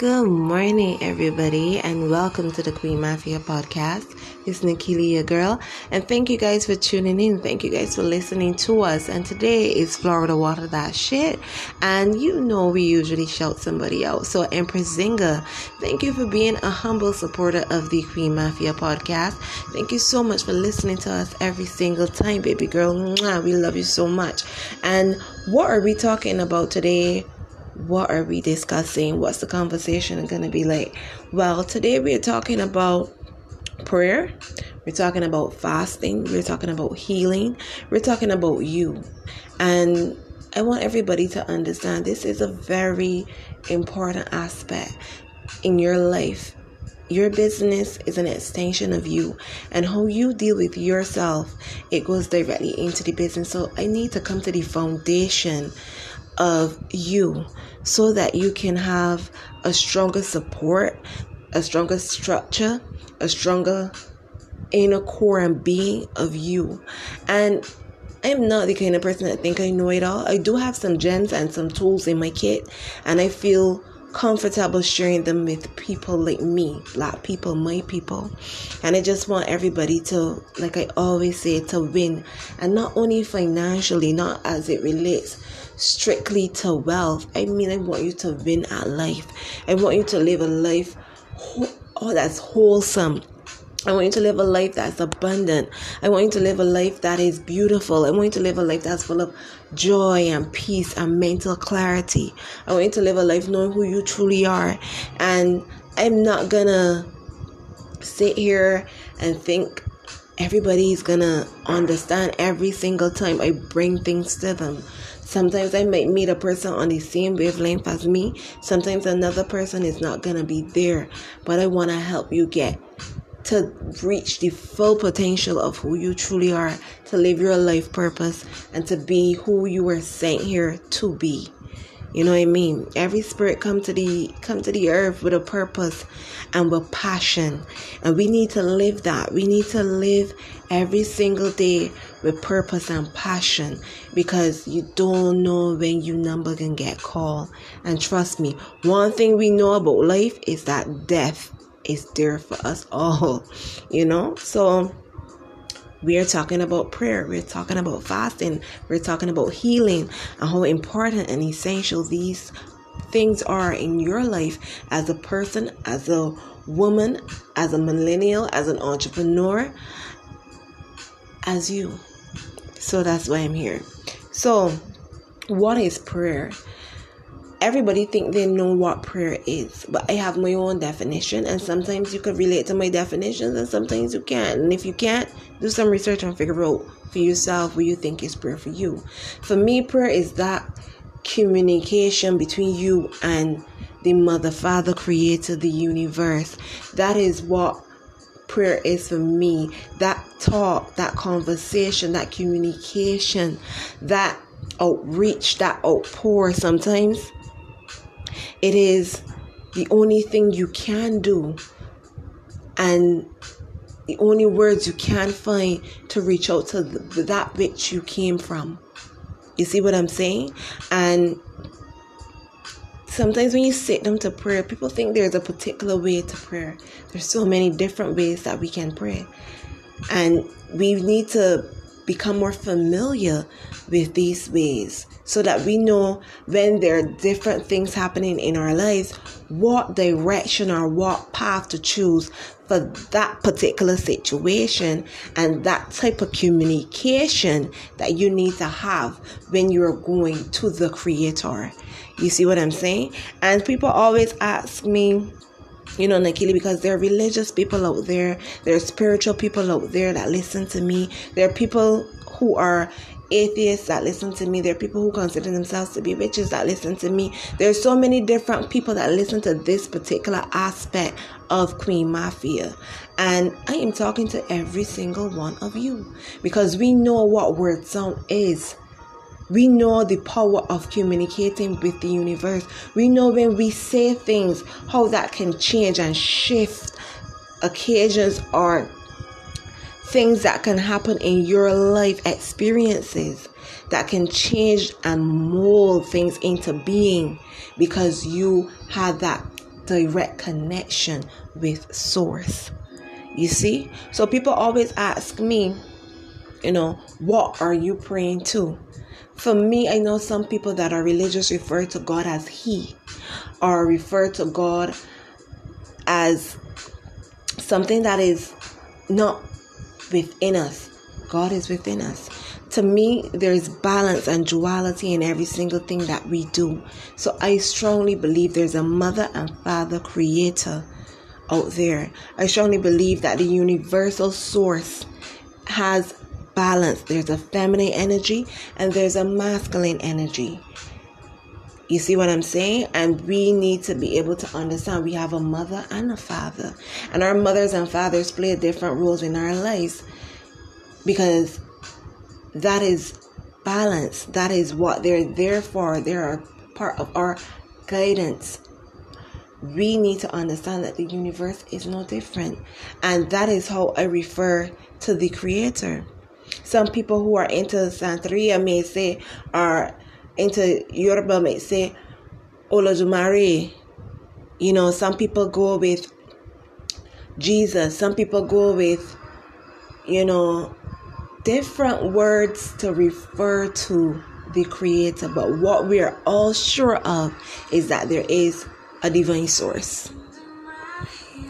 Good morning, everybody, and welcome to the Queen Mafia podcast. It's Nikili, your girl, and thank you guys for tuning in. Thank you guys for listening to us. And today is Florida Water That Shit, and you know we usually shout somebody out. So, Empress Zinga, thank you for being a humble supporter of the Queen Mafia podcast. Thank you so much for listening to us every single time, baby girl. We love you so much. And what are we talking about today? What are we discussing? What's the conversation going to be like? Well, today we are talking about prayer. We're talking about fasting. We're talking about healing. We're talking about you. And I want everybody to understand this is a very important aspect in your life. Your business is an extension of you, and how you deal with yourself, it goes directly into the business. So, I need to come to the foundation of you so that you can have a stronger support, a stronger structure, a stronger inner core and being of you. And I'm not the kind of person that think I know it all. I do have some gems and some tools in my kit, and I feel comfortable sharing them with people like me, black people, my people. And I just want everybody to, like I always say, to win. And not only financially, not as it relates strictly to wealth. I mean, I want you to win at life. I want you to live a life oh, that's wholesome. I want you to live a life that's abundant. I want you to live a life that is beautiful. I want you to live a life that's full of joy and peace and mental clarity. I want you to live a life knowing who you truly are. And I'm not gonna sit here and think everybody's gonna understand every single time I bring things to them. Sometimes I might meet a person on the same wavelength as me. Sometimes another person is not going to be there. But I want to help you get to reach the full potential of who you truly are, to live your life purpose, and to be who you were sent here to be. You know what I mean? Every spirit come to the come to the earth with a purpose and with passion. And we need to live that. We need to live every single day with purpose and passion because you don't know when your number can get called. And trust me, one thing we know about life is that death is there for us all. You know? So we are talking about prayer. We're talking about fasting. We're talking about healing and how important and essential these things are in your life as a person, as a woman, as a millennial, as an entrepreneur, as you. So that's why I'm here. So, what is prayer? everybody think they know what prayer is but i have my own definition and sometimes you can relate to my definitions and sometimes you can't and if you can't do some research and figure out for yourself what you think is prayer for you for me prayer is that communication between you and the mother father creator the universe that is what prayer is for me that talk that conversation that communication that outreach that outpour sometimes it is the only thing you can do and the only words you can find to reach out to that which you came from. You see what I'm saying? And sometimes when you sit down to prayer, people think there's a particular way to prayer. There's so many different ways that we can pray. And we need to become more familiar with these ways so that we know when there are different things happening in our lives, what direction or what path to choose for that particular situation and that type of communication that you need to have when you're going to the creator. You see what I'm saying? And people always ask me, you know, Nikili, because there are religious people out there, there are spiritual people out there that listen to me, there are people who are atheists that listen to me. There are people who consider themselves to be witches that listen to me. There's so many different people that listen to this particular aspect of Queen Mafia. And I am talking to every single one of you because we know what word sound is. We know the power of communicating with the universe. We know when we say things, how that can change and shift occasions or things that can happen in your life, experiences that can change and mold things into being because you had that direct connection with source. You see? So people always ask me, you know, what are you praying to? For me, I know some people that are religious refer to God as He, or refer to God as something that is not within us. God is within us. To me, there is balance and duality in every single thing that we do. So I strongly believe there's a mother and father creator out there. I strongly believe that the universal source has balance. There's a feminine energy and there's a masculine energy. You see what I'm saying? And we need to be able to understand we have a mother and a father. And our mothers and fathers play different roles in our lives because that is balance. That is what they're there for. They're part of our guidance. We need to understand that the universe is no different. And that is how I refer to the creator. Some people who are into Santeria may say, are into Yoruba may say Olodumare. You know, some people go with Jesus, some people go with, you know, different words to refer to the Creator. But what we are all sure of is that there is a divine source.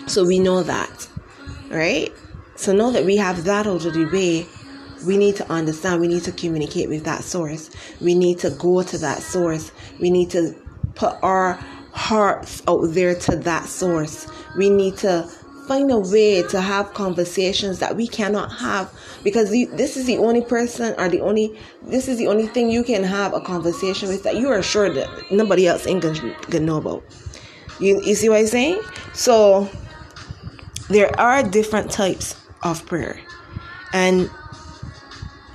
So we know that, right? So know that we have that out of the way we need to understand, we need to communicate with that source. We need to go to that source. We need to put our hearts out there to that source. We need to find a way to have conversations that we cannot have because this is the only person or the only this is the only thing you can have a conversation with that you are sure that nobody else gonna, gonna know about you, you see what i'm saying so there are different types of prayer and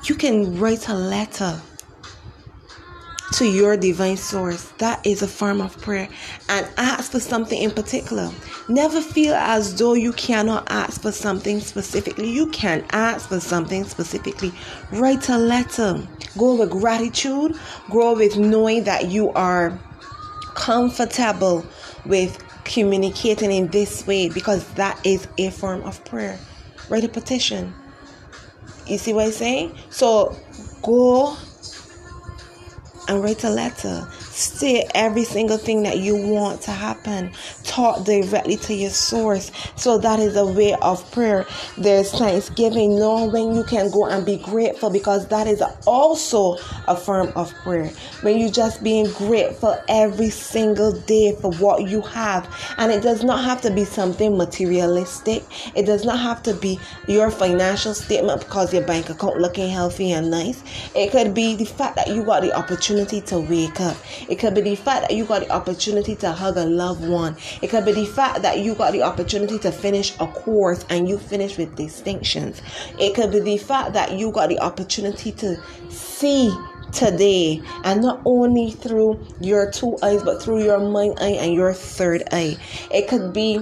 you can write a letter to your divine source. That is a form of prayer. And ask for something in particular. Never feel as though you cannot ask for something specifically. You can ask for something specifically. Write a letter. Go with gratitude. Grow with knowing that you are comfortable with communicating in this way because that is a form of prayer. Write a petition you see what I'm saying? So go and write a letter. Say every single thing that you want to happen. Talk directly to your source. So that is a way of prayer. There's thanksgiving, knowing when you can go and be grateful because that is also a form of prayer. When you just being grateful every single day for what you have. And it does not have to be something materialistic. It does not have to be your financial statement because your bank account looking healthy and nice. It could be the fact that you got the opportunity to wake up. It could be the fact that you got the opportunity to hug a loved one. It could be the fact that you got the opportunity to finish a course and you finish with distinctions. It could be the fact that you got the opportunity to see today and not only through your two eyes but through your mind eye and your third eye. It could be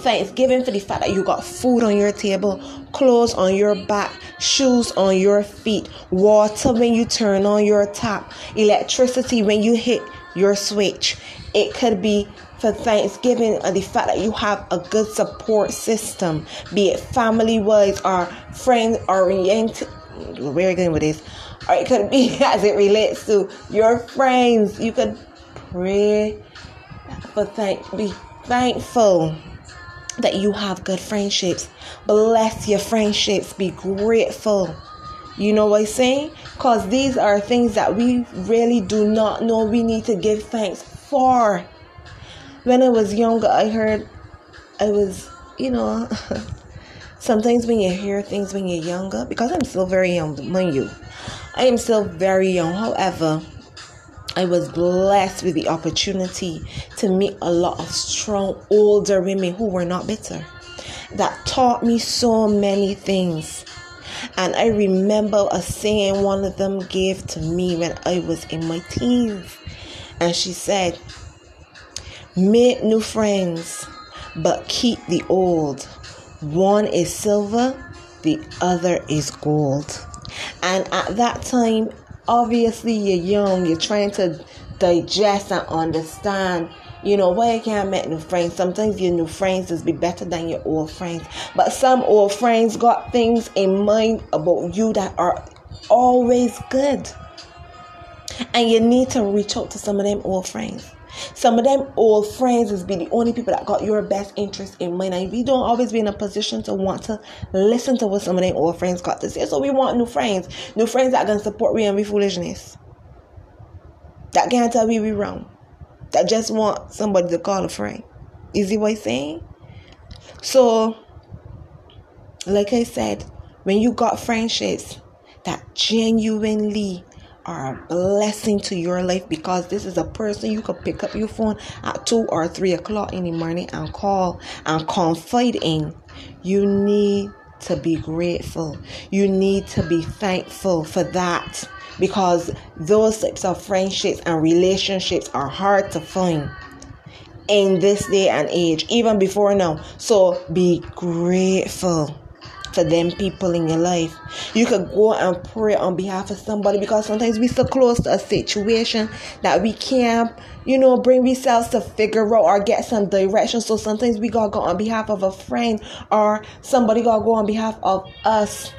Thanksgiving for the fact that you got food on your table, clothes on your back, shoes on your feet, water when you turn on your tap, electricity when you hit your switch. It could be for Thanksgiving and the fact that you have a good support system, be it family wise or friend oriented. We're going with this. Or it could be as it relates to your friends. You could pray for thank be thankful that you have good friendships. Bless your friendships. Be grateful. You know what I'm saying? Because these are things that we really do not know we need to give thanks for. When I was younger, I heard, I was, you know, sometimes when you hear things when you're younger, because I'm still very young, mind you, I am still very young. However, I was blessed with the opportunity to meet a lot of strong older women who were not bitter that taught me so many things. And I remember a saying one of them gave to me when I was in my teens. And she said, Make new friends, but keep the old. One is silver, the other is gold. And at that time, obviously you're young, you're trying to digest and understand you know, why you can't make new friends? Sometimes your new friends is be better than your old friends. But some old friends got things in mind about you that are always good. And you need to reach out to some of them old friends. Some of them old friends is be the only people that got your best interest in mind. And we don't always be in a position to want to listen to what some of them old friends got to say. So we want new friends. New friends that can support we and we foolishness. That can't tell we we wrong. That just want somebody to call a friend. Is it what I'm saying? So, like I said, when you got friendships that genuinely are a blessing to your life because this is a person you could pick up your phone at two or three o'clock in the morning and call and confide in. You need to be grateful. You need to be thankful for that because those types of friendships and relationships are hard to find in this day and age, even before now. So be grateful for them people in your life. You could go and pray on behalf of somebody because sometimes we so close to a situation that we can't, you know, bring ourselves to figure out or get some direction. So sometimes we gotta go on behalf of a friend or somebody gotta go on behalf of us.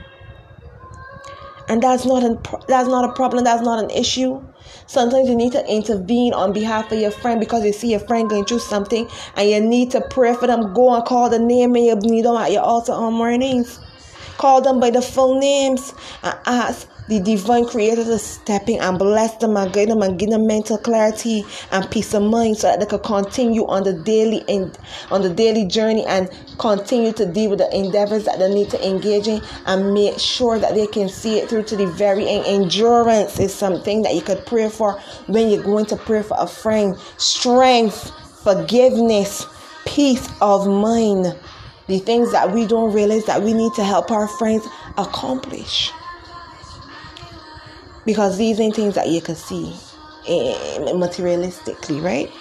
And that's not an that's not a problem, that's not an issue. Sometimes you need to intervene on behalf of your friend because you see your friend going through something and you need to pray for them. Go and call the name and you need them at your altar on mornings. Call them by the full names and ask the divine creator to step in and bless them and guide them and give them mental clarity and peace of mind so that they can continue on the daily and on the daily journey and continue to deal with the endeavors that they need to engage in and make sure that they can see it through to the very end. Endurance is something that you could pray for when you're going to pray for a friend. Strength, forgiveness, peace of mind. The things that we don't realize that we need to help our friends accomplish because these ain't things that you can see materialistically, right?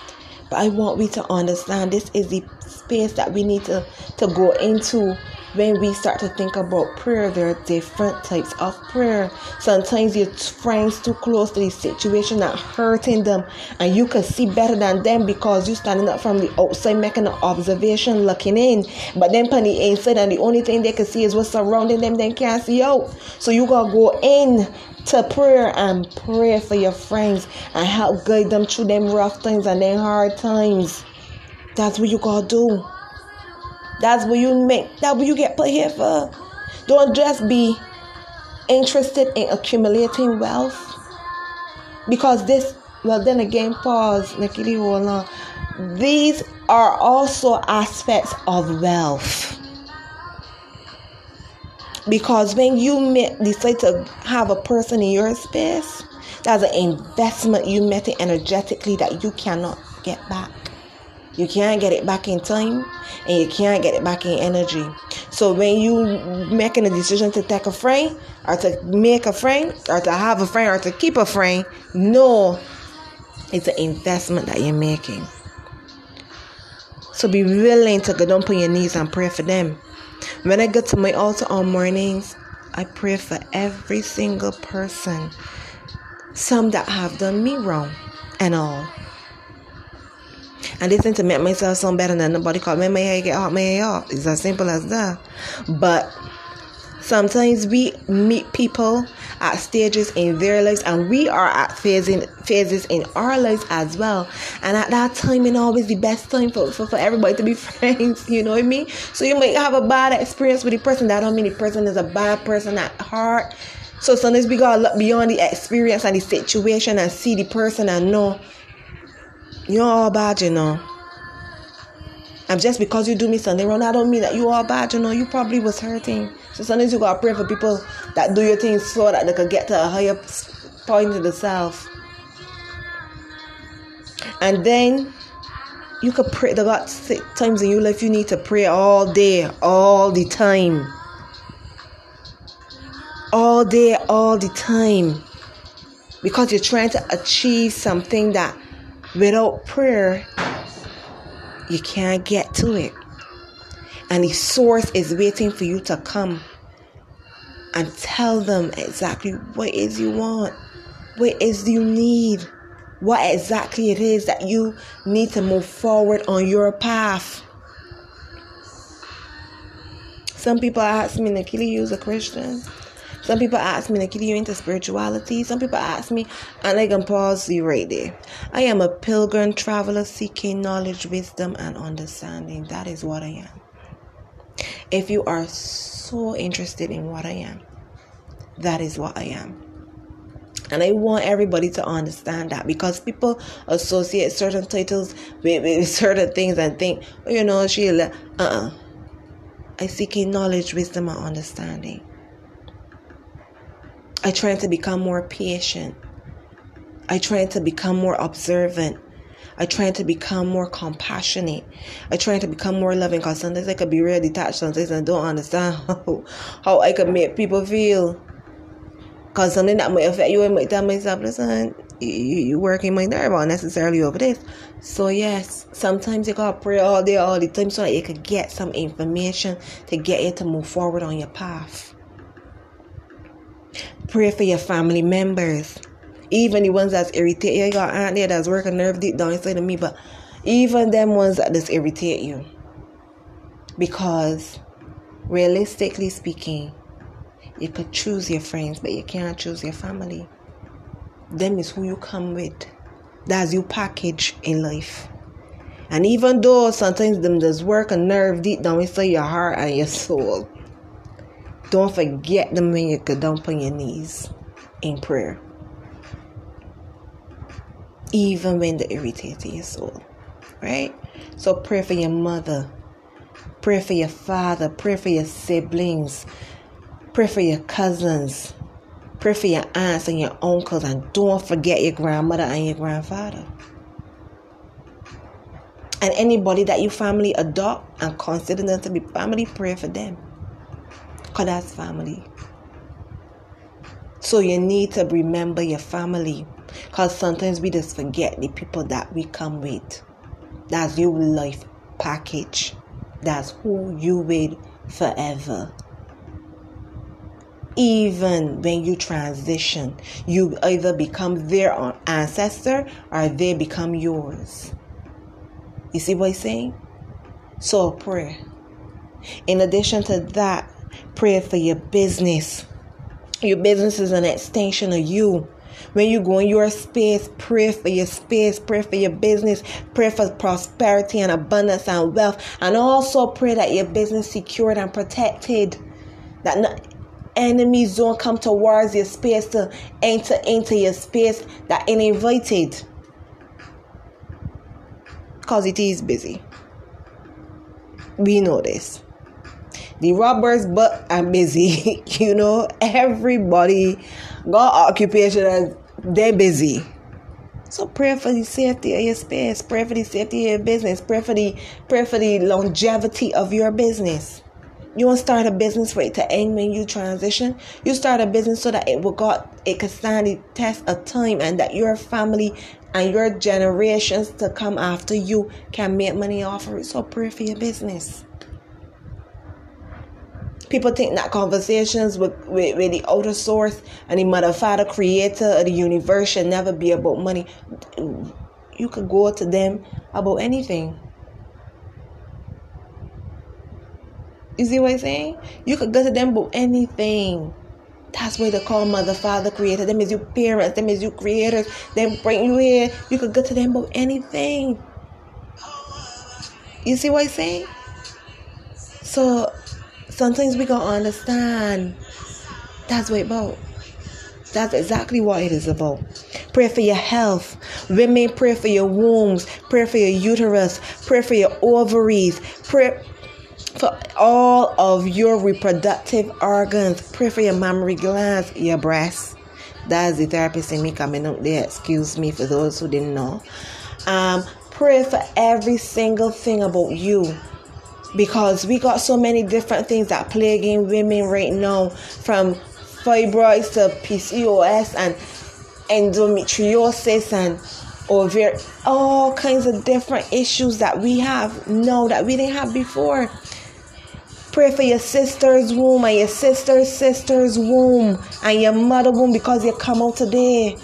But I want we to understand this is the space that we need to, to go into when we start to think about prayer. There are different types of prayer. Sometimes your friends too close to the situation that hurting them, and you can see better than them because you're standing up from the outside making an observation, looking in. But then on the inside, and the only thing they can see is what's surrounding them. They can't see out. So you gotta go in to prayer and pray for your friends and help guide them through them rough times and them hard times. That's what you gotta do. That's what you make. That's what you get put here for. Don't just be interested in accumulating wealth. Because this, well, then again, pause, Nikki, hold on. These are also aspects of wealth. Because when you decide to have a person in your space, that's an investment you it energetically that you cannot get back. You can't get it back in time and you can't get it back in energy. So when you making a decision to take a friend or to make a friend or to have a friend or to keep a friend, no, it's an investment that you're making. So be willing to go down on your knees and pray for them. When I go to my altar on mornings, I pray for every single person. Some that have done me wrong and all. And listen to make myself sound better than nobody called me my hair get hot, my hair off. It's as simple as that. But sometimes we meet people at stages in their lives and we are at phases, phases in our lives as well and at that time it's always the best time for, for, for everybody to be friends you know what i mean so you might have a bad experience with the person that don't mean the person is a bad person at heart so sometimes we gotta look beyond the experience and the situation and see the person and know you're all bad you know and just because you do me something wrong, I don't mean that you are bad. You know, you probably was hurting. So sometimes you gotta pray for people that do your things so that they can get to a higher point of the self. And then you could pray. The God times in your life you need to pray all day, all the time, all day, all the time, because you're trying to achieve something that without prayer you can't get to it. And the source is waiting for you to come and tell them exactly what is you want, what is you need. what exactly it is that you need to move forward on your path. Some people ask me, Nikki, you a Christian? Some people ask me, Nikki, you into spirituality? Some people ask me, and I can pause you right there. I am a pilgrim traveler seeking knowledge, wisdom, and understanding. That is what I am. If you are so interested in what I am, that is what I am. And I want everybody to understand that because people associate certain titles with, with certain things and think, oh, you know, Sheila, uh uh-uh. I seek knowledge, wisdom, and understanding. I try to become more patient. I try to become more observant. I try to become more compassionate. I try to become more loving because sometimes I could be real detached sometimes and don't understand how, how I could make people feel. Because something that might affect you, I might tell myself, listen, you, you working my nerve on necessarily over this. So, yes, sometimes you gotta pray all day, all the time so that you could get some information to get you to move forward on your path. Pray for your family members. Even the ones that's irritate You got aunt there that's working nerve deep down inside of me, but even them ones that just irritate you. Because realistically speaking, you could choose your friends, but you can't choose your family. Them is who you come with. That's your package in life. And even though sometimes them does work a nerve deep down inside your heart and your soul, don't forget them when you go down on your knees in prayer. Even when they irritate your soul. Right? So pray for your mother. Pray for your father. Pray for your siblings. Pray for your cousins. Pray for your aunts and your uncles. And don't forget your grandmother and your grandfather. And anybody that you family adopt and consider them to be family, pray for them. Because that's family. So you need to remember your family. Because sometimes we just forget the people that we come with. That's your life package. That's who you with forever. Even when you transition, you either become their ancestor or they become yours. You see what I'm saying? So pray. In addition to that, Pray for your business. Your business is an extension of you. When you go in your space, pray for your space, pray for your business, pray for prosperity and abundance and wealth, and also pray that your business secured and protected. That no enemies don't come towards your space to enter into your space that ain't invited. Cause it is busy. We know this the robbers but I'm busy. you know, everybody got occupation they're busy. So pray for the safety of your space. Pray for the safety of your business. Pray for the pray for the longevity of your business. You want to start a business for it to end when you transition. You start a business so that it will got it can stand the test of time and that your family and your generations to come after you can make money off of it. So pray for your business. People think that conversations with, with, with the outer source and the mother, father, creator of the universe should never be about money. You could go to them about anything. You see what I'm saying? You could go to them about anything. That's why they call mother, father, creator. Them is your parents. Them is your creators. Them bring you here. You could go to them about anything. You see what I'm saying? So Sometimes we gotta understand that's what it's about. That's exactly what it is about. Pray for your health. Women, pray for your wombs. Pray for your uterus. Pray for your ovaries. Pray for all of your reproductive organs. Pray for your mammary glands, your breasts. That's the therapist in me coming up there. Excuse me for those who didn't know. Um, pray for every single thing about you because we got so many different things that plaguing women right now from fibroids to PCOS and endometriosis and over all kinds of different issues that we have no that we didn't have before pray for your sister's womb and your sister's sister's womb and your mother womb because you come out today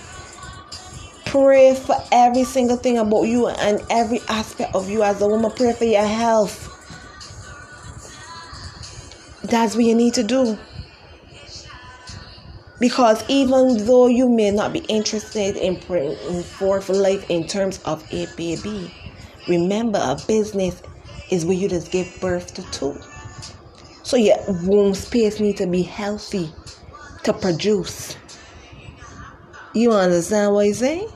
Pray for every single thing about you and every aspect of you as a woman. Pray for your health. That's what you need to do. Because even though you may not be interested in praying forth life in terms of a baby, remember a business is where you just give birth to two. So your womb space need to be healthy to produce. You understand what I'm saying?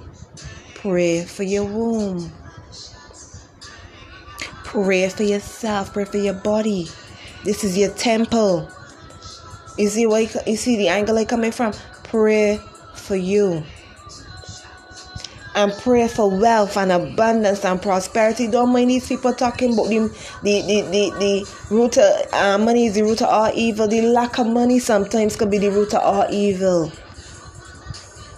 Pray for your womb. Pray for yourself. Pray for your body. This is your temple. You see where you see the angle I coming from? Pray for you. And pray for wealth and abundance and prosperity. Don't mind these people talking about the the the, the, the root of uh, money is the root of all evil. The lack of money sometimes could be the root of all evil.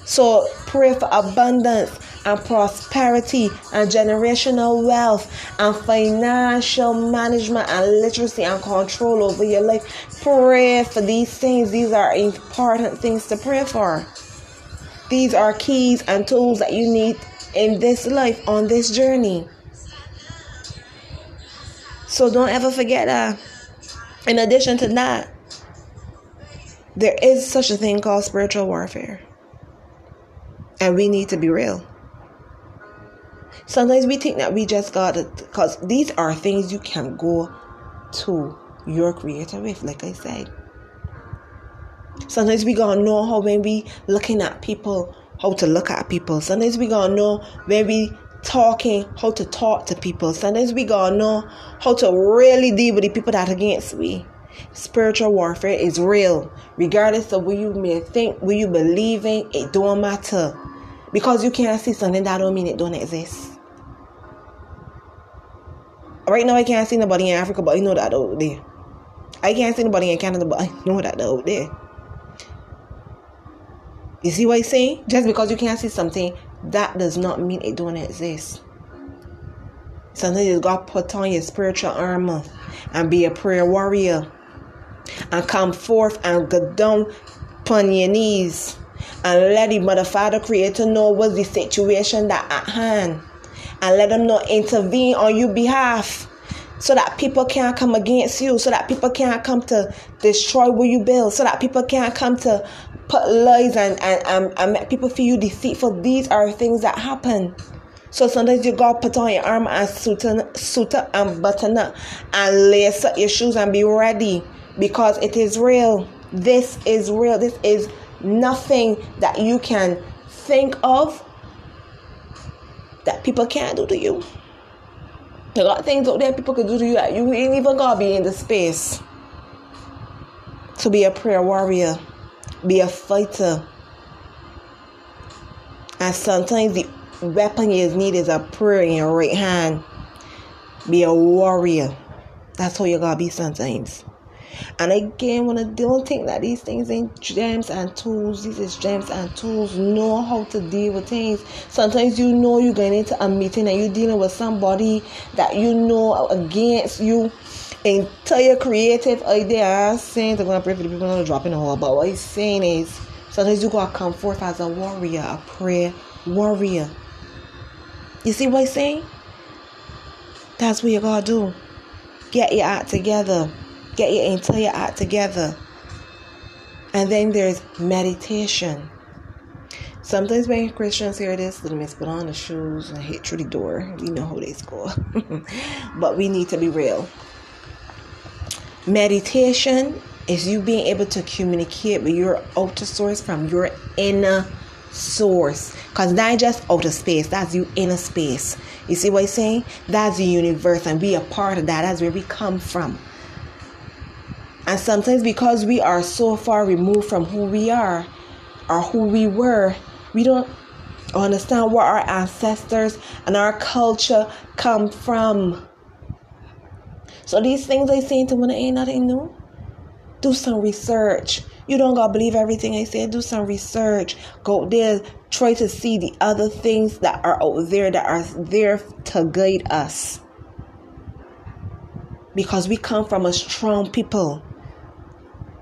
So pray for abundance and prosperity and generational wealth and financial management and literacy and control over your life. Pray for these things. These are important things to pray for. These are keys and tools that you need in this life, on this journey. So don't ever forget that. In addition to that, there is such a thing called spiritual warfare. And we need to be real. Sometimes we think that we just got it because these are things you can go to your creator with, like I said. Sometimes we gonna know how when we looking at people, how to look at people. Sometimes we gonna know when we talking, how to talk to people. Sometimes we gonna know how to really deal with the people that against we. Spiritual warfare is real, regardless of what you may think, what you believe in. It don't matter because you can't see something that don't mean it don't exist. Right now, I can't see nobody in Africa, but I know that over there. I can't see nobody in Canada, but I know that over there. You see what I'm saying? Just because you can't see something, that does not mean it don't exist. Sometimes you got put on your spiritual armor and be a prayer warrior and come forth and go down upon your knees and let the mother father creator know what's the situation that at hand and let them not intervene on your behalf so that people can't come against you, so that people can't come to destroy what you build, so that people can't come to put lies and, and, and, and make people feel you deceitful. These are things that happen. So sometimes you gotta put on your armor and suit, suit up and button up and lace up your shoes and be ready because it is real. This is real. This is nothing that you can think of that people can't do to you. There are things out there people can do to you that you ain't even gonna be in the space. To be a prayer warrior, be a fighter. And sometimes the weapon you need is a prayer in your right hand. Be a warrior. That's how you gotta be sometimes. And again, when I don't think that these things ain't gems and tools, these is gems and tools. Know how to deal with things. Sometimes you know you're going into a meeting and you're dealing with somebody that you know against you. Entire creative idea. I'm saying to go and pray for the people not dropping the hole. But what he's saying is sometimes you gotta come forth as a warrior, a prayer warrior. You see what he's saying? That's what you gotta do. Get your act together. Get your entire act together. And then there's meditation. Sometimes when Christians hear this, they must put on the shoes and hit through the door. We know how they score. but we need to be real. Meditation is you being able to communicate with your outer source from your inner source. Because not just outer space, that's your inner space. You see what I'm saying? That's the universe, and we are part of that. That's where we come from. And sometimes because we are so far removed from who we are or who we were, we don't understand where our ancestors and our culture come from. So these things I say to it ain't nothing new. Do some research. You don't gotta believe everything I say. Do some research. Go there. Try to see the other things that are out there that are there to guide us. Because we come from a strong people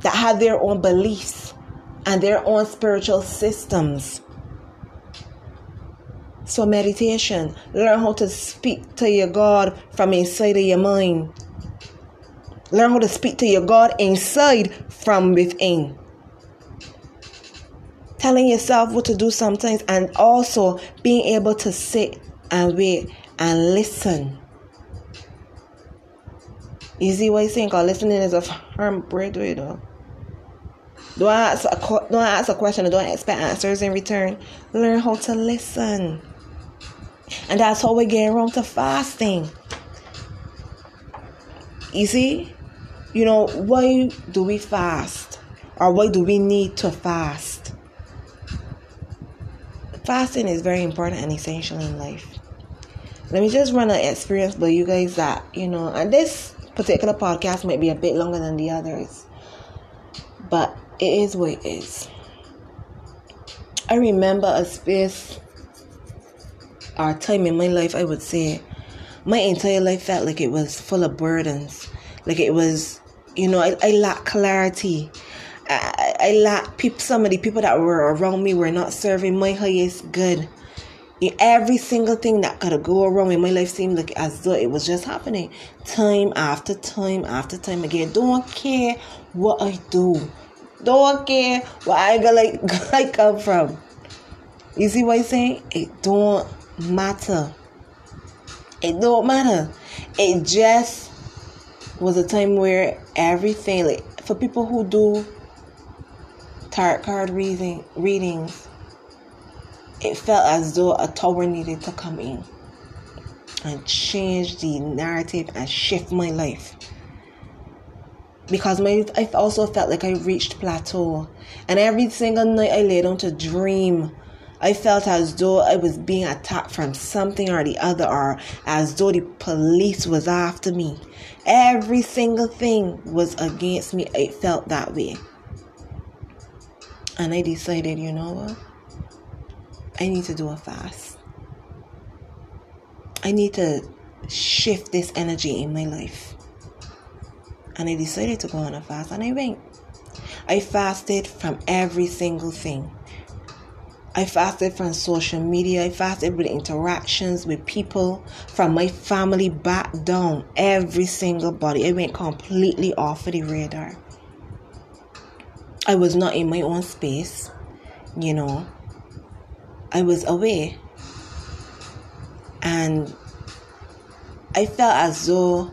that have their own beliefs and their own spiritual systems. So, meditation, learn how to speak to your God from inside of your mind. Learn how to speak to your God inside from within. Telling yourself what to do sometimes, and also being able to sit and wait and listen. What I'm saying? Because listening is a firm though. Don't ask, a, don't ask a question and don't expect answers in return. Learn how to listen. And that's how we get around to fasting. You see? You know, why do we fast? Or why do we need to fast? Fasting is very important and essential in life. Let me just run an experience by you guys that, you know, and this particular podcast might be a bit longer than the others. But it is what it is. I remember a space our time in my life, I would say, my entire life felt like it was full of burdens. Like it was, you know, I, I lacked clarity. I, I lacked people, some of the people that were around me were not serving my highest good. Every single thing that could go wrong in my life seemed like as though it was just happening time after time after time again. Don't care what I do. Don't care where I like I come from. You see what I'm saying? It don't matter. It don't matter. It just was a time where everything, like for people who do tarot card reading readings, it felt as though a tower needed to come in and change the narrative and shift my life. Because my I also felt like I reached plateau. And every single night I lay down to dream I felt as though I was being attacked from something or the other, or as though the police was after me. Every single thing was against me. It felt that way. And I decided, you know what? I need to do a fast. I need to shift this energy in my life. And I decided to go on a fast, and I went. I fasted from every single thing I fasted from social media. I fasted with interactions with people from my family back down. Every single body. I went completely off of the radar. I was not in my own space, you know. I was away. And I felt as though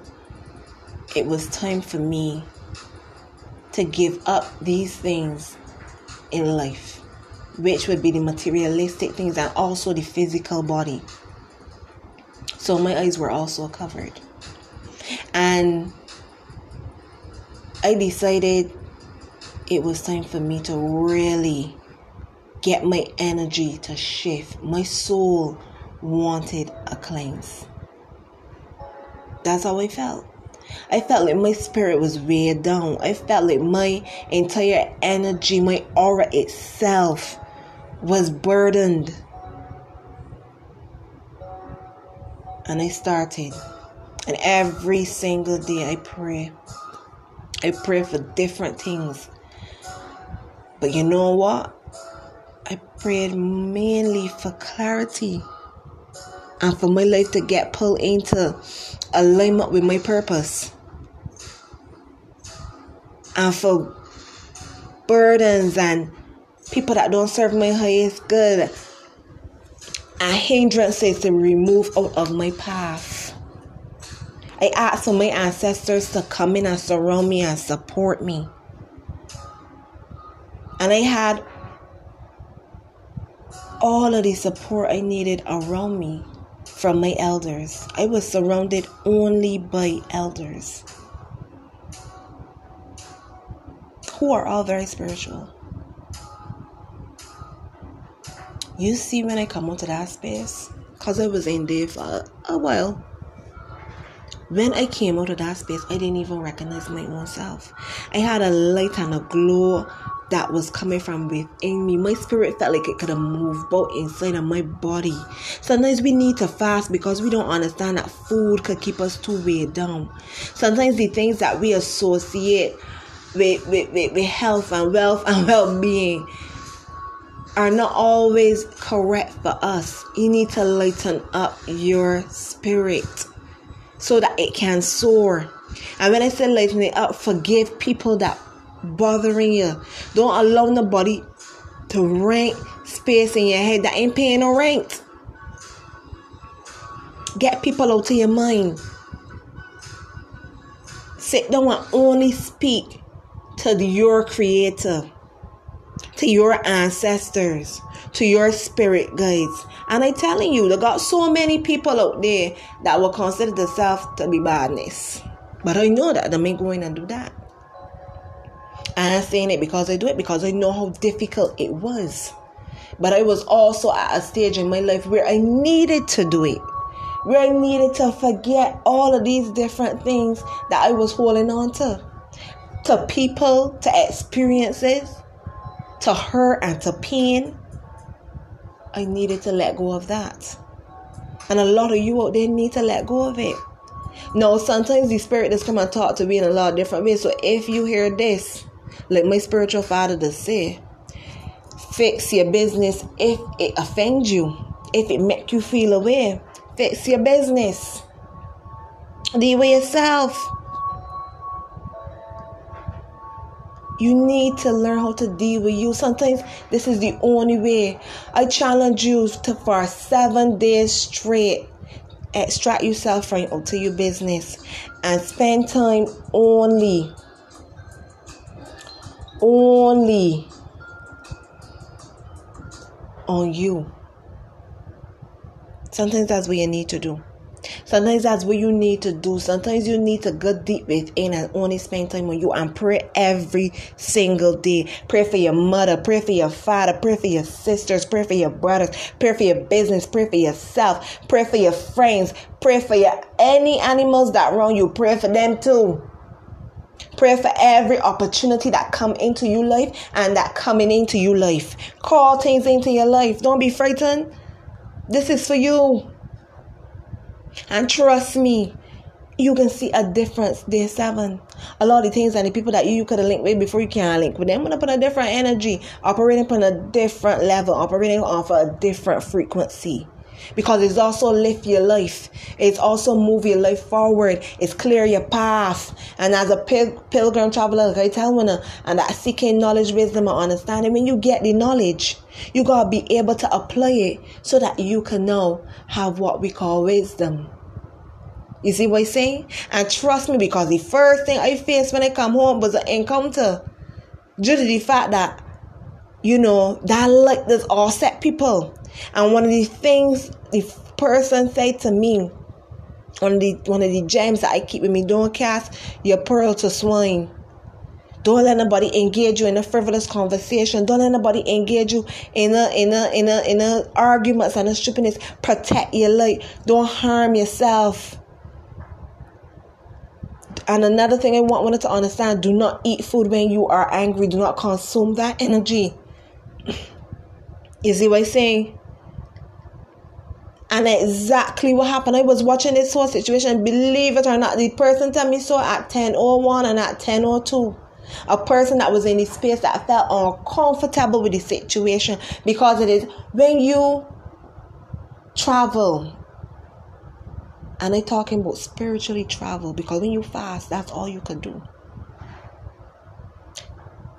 it was time for me to give up these things in life which would be the materialistic things and also the physical body. So my eyes were also covered. And I decided it was time for me to really get my energy to shift. My soul wanted a cleanse. That's how I felt. I felt like my spirit was weighed down. I felt like my entire energy, my aura itself was burdened. And I started. And every single day I pray. I pray for different things. But you know what? I prayed mainly for clarity and for my life to get pulled into alignment with my purpose. And for burdens and people that don't serve my highest good and hindrances to remove out of my path. I ask for my ancestors to come in and surround me and support me. And I had all of the support I needed around me from my elders. I was surrounded only by elders who are all very spiritual. You see, when I come onto that space, because I was in there for a while, when I came out of that space, I didn't even recognize my own self. I had a light and a glow that was coming from within me. My spirit felt like it could have moved both inside of my body. Sometimes we need to fast because we don't understand that food could keep us too weighed down. Sometimes the things that we associate with, with, with, with health and wealth and well being are not always correct for us. You need to lighten up your spirit so that it can soar. And when I say lighten it up, forgive people that bothering you. Don't allow nobody to rank space in your head that ain't paying no rent. Get people out of your mind. Sit down and only speak to your creator, to your ancestors, to your spirit guides. And I'm telling you, they got so many people out there that will consider themselves to be badness. But I know that they may go in and do that. And I'm saying it because I do it because I know how difficult it was. But I was also at a stage in my life where I needed to do it. Where I needed to forget all of these different things that I was holding on to. To people, to experiences, to hurt and to pain. I needed to let go of that. And a lot of you out there need to let go of it. Now, sometimes the spirit does come and talk to me in a lot of different ways. So if you hear this, like my spiritual father does say, fix your business if it offends you, if it make you feel away. Fix your business. Deal with yourself. You need to learn how to deal with you. Sometimes this is the only way. I challenge you to for seven days straight. Eh, Extract yourself from out to your business and spend time only only on you. Sometimes that's what you need to do. Sometimes that's what you need to do. Sometimes you need to go deep within and only spend time on you and pray every single day. Pray for your mother, pray for your father, pray for your sisters, pray for your brothers, pray for your business, pray for yourself, pray for your friends, pray for your any animals that wrong you, pray for them too. Pray for every opportunity that come into your life and that coming into your life. Call things into your life. Don't be frightened. This is for you. And trust me, you can see a difference day seven. A lot of the things and the people that you could have linked with before you can't link with them gonna put a different energy, operating on a different level, operating off a different frequency because it's also lift your life. It's also move your life forward. It's clear your path. And as a pil- pilgrim traveler, like I tell one, and that seeking knowledge, wisdom, and understanding, when you get the knowledge, you gotta be able to apply it so that you can now have what we call wisdom. You see what I'm saying? And trust me, because the first thing I faced when I come home was an encounter due to the fact that you know that like this all set people and one of the things the person said to me, one of the one of the gems that I keep with me, don't cast your pearl to swine. Don't let anybody engage you in a frivolous conversation. Don't let anybody engage you in a in a in a in a arguments and a stupidness. Protect your light. Don't harm yourself. And another thing I want wanted to understand: do not eat food when you are angry. Do not consume that energy. Is see what I'm saying? And exactly what happened. I was watching this whole situation. Believe it or not, the person tell me so at 10.01 and at 10.02. A person that was in the space that felt uncomfortable with the situation because it is when you travel and I'm talking about spiritually travel because when you fast, that's all you can do.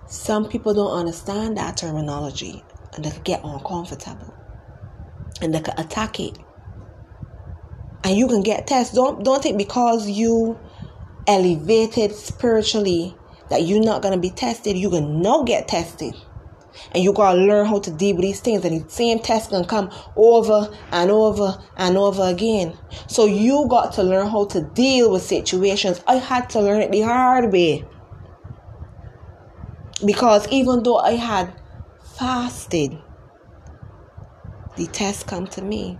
Some people don't understand that terminology and they get uncomfortable and they can attack it. And you can get tested. Don't don't think because you elevated spiritually that you're not gonna be tested. You can not get tested. And you gotta learn how to deal with these things. And the same test can come over and over and over again. So you got to learn how to deal with situations. I had to learn it the hard way. Because even though I had fasted, the test come to me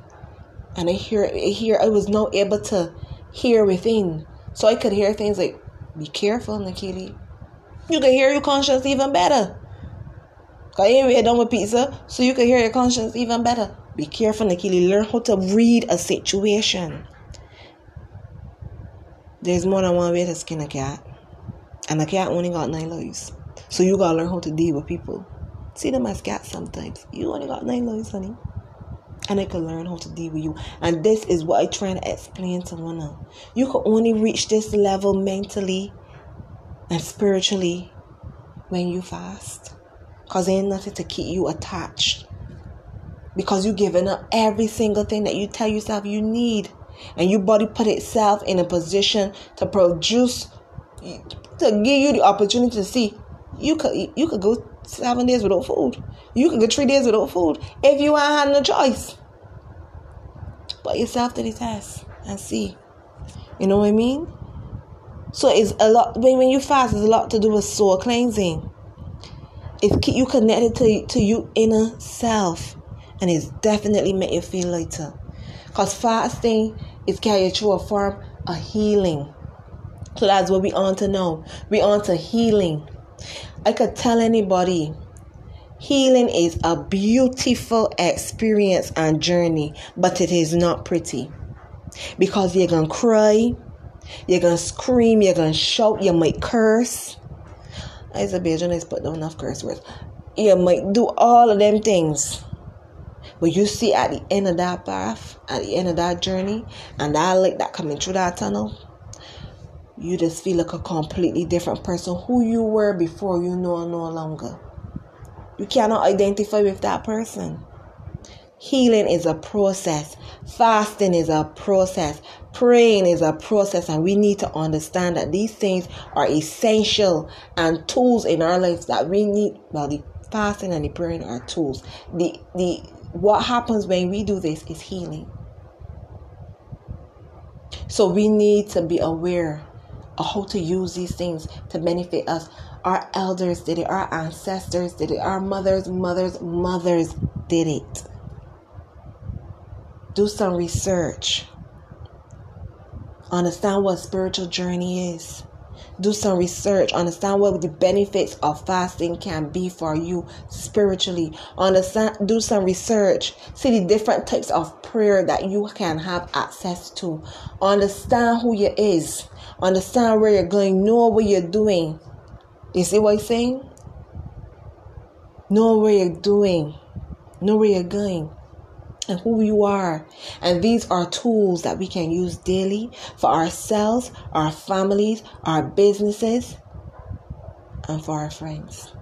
and I hear I hear I was not able to hear within. So I could hear things like, be careful, Nikili. You can hear your conscience even better. Cause you ain't done with pizza, so you can hear your conscience even better. Be careful, Nikili. Learn how to read a situation. There's more than one way to skin a cat. And a cat only got nine lives. So you gotta learn how to deal with people. See them as cats sometimes. You only got nine lives, honey. And I can learn how to deal with you. And this is what I try to explain to one of You can only reach this level mentally and spiritually when you fast. Because ain't nothing to keep you attached. Because you giving up every single thing that you tell yourself you need. And your body put itself in a position to produce to give you the opportunity to see you could you could go seven days without food. You could go three days without food if you ain't had no choice. Put yourself to the test and see. You know what I mean? So it's a lot when you fast, it's a lot to do with soul cleansing. It's keep you connected to to you inner self, and it's definitely make you feel lighter. Cause fasting is carried through a form of healing. So that's what we on to know. We on to healing. I could tell anybody healing is a beautiful experience and journey, but it is not pretty. Because you're gonna cry, you're gonna scream, you're gonna shout, you might curse. As a Bajan is put down enough curse words. You might do all of them things. But you see at the end of that path, at the end of that journey, and that light that coming through that tunnel, you just feel like a completely different person who you were before you know no longer. You cannot identify with that person. Healing is a process. Fasting is a process. Praying is a process. And we need to understand that these things are essential and tools in our lives that we need. Well, the fasting and the praying are tools. The, the, what happens when we do this is healing. So we need to be aware of how to use these things to benefit us. Our elders did it, our ancestors did it, our mothers, mothers, mothers did it. Do some research. Understand what spiritual journey is. Do some research. Understand what the benefits of fasting can be for you spiritually. Understand. Do some research. See the different types of prayer that you can have access to. Understand who you is. Understand where you're going. Know what you're doing. You see what I'm saying? Know where you're doing. Know where you're going and who you are. And these are tools that we can use daily for ourselves, our families, our businesses, and for our friends.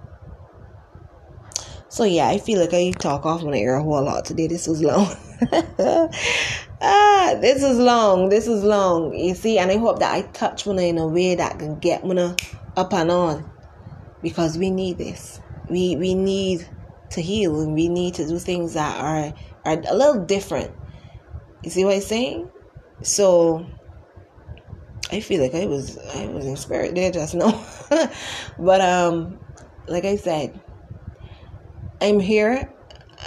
So yeah, I feel like I talk off my ear a whole lot today. This was long. ah, this is long. This is long. You see, and I hope that I touch one in a way that can get one up and on. Because we need this. We we need to heal and we need to do things that are are a little different. You see what I'm saying? So I feel like I was I was in spirit there just now. but um like I said, I'm here.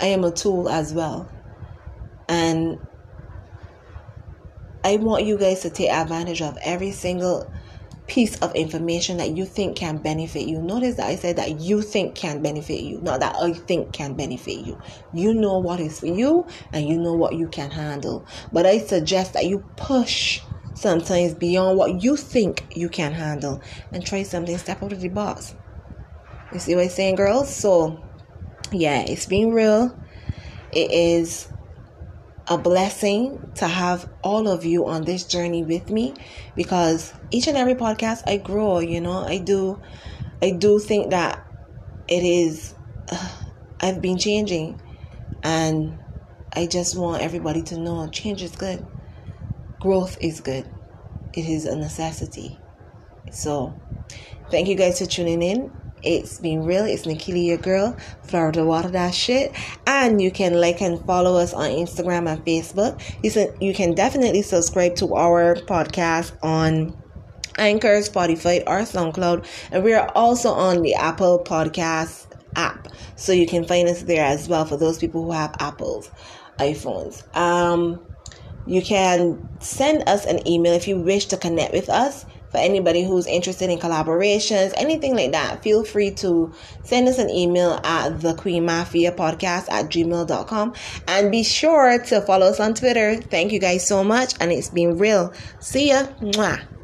I am a tool as well. And I want you guys to take advantage of every single piece of information that you think can benefit you. Notice that I said that you think can benefit you, not that I think can benefit you. You know what is for you and you know what you can handle. But I suggest that you push sometimes beyond what you think you can handle and try something, step out of the box. You see what I'm saying, girls? So, yeah, it's being real. It is a blessing to have all of you on this journey with me because each and every podcast I grow, you know, I do I do think that it is uh, I've been changing and I just want everybody to know change is good. Growth is good. It is a necessity. So, thank you guys for tuning in. It's been real. It's Nikili, your girl, Florida Water That Shit. And you can like and follow us on Instagram and Facebook. You can, you can definitely subscribe to our podcast on Anchor, Spotify, or SoundCloud. And we are also on the Apple Podcast app. So you can find us there as well for those people who have Apple's iPhones. Um, you can send us an email if you wish to connect with us for anybody who's interested in collaborations, anything like that, feel free to send us an email at the Queen Mafia podcast at gmail.com and be sure to follow us on Twitter. Thank you guys so much, and it's been real. See ya. Mwah.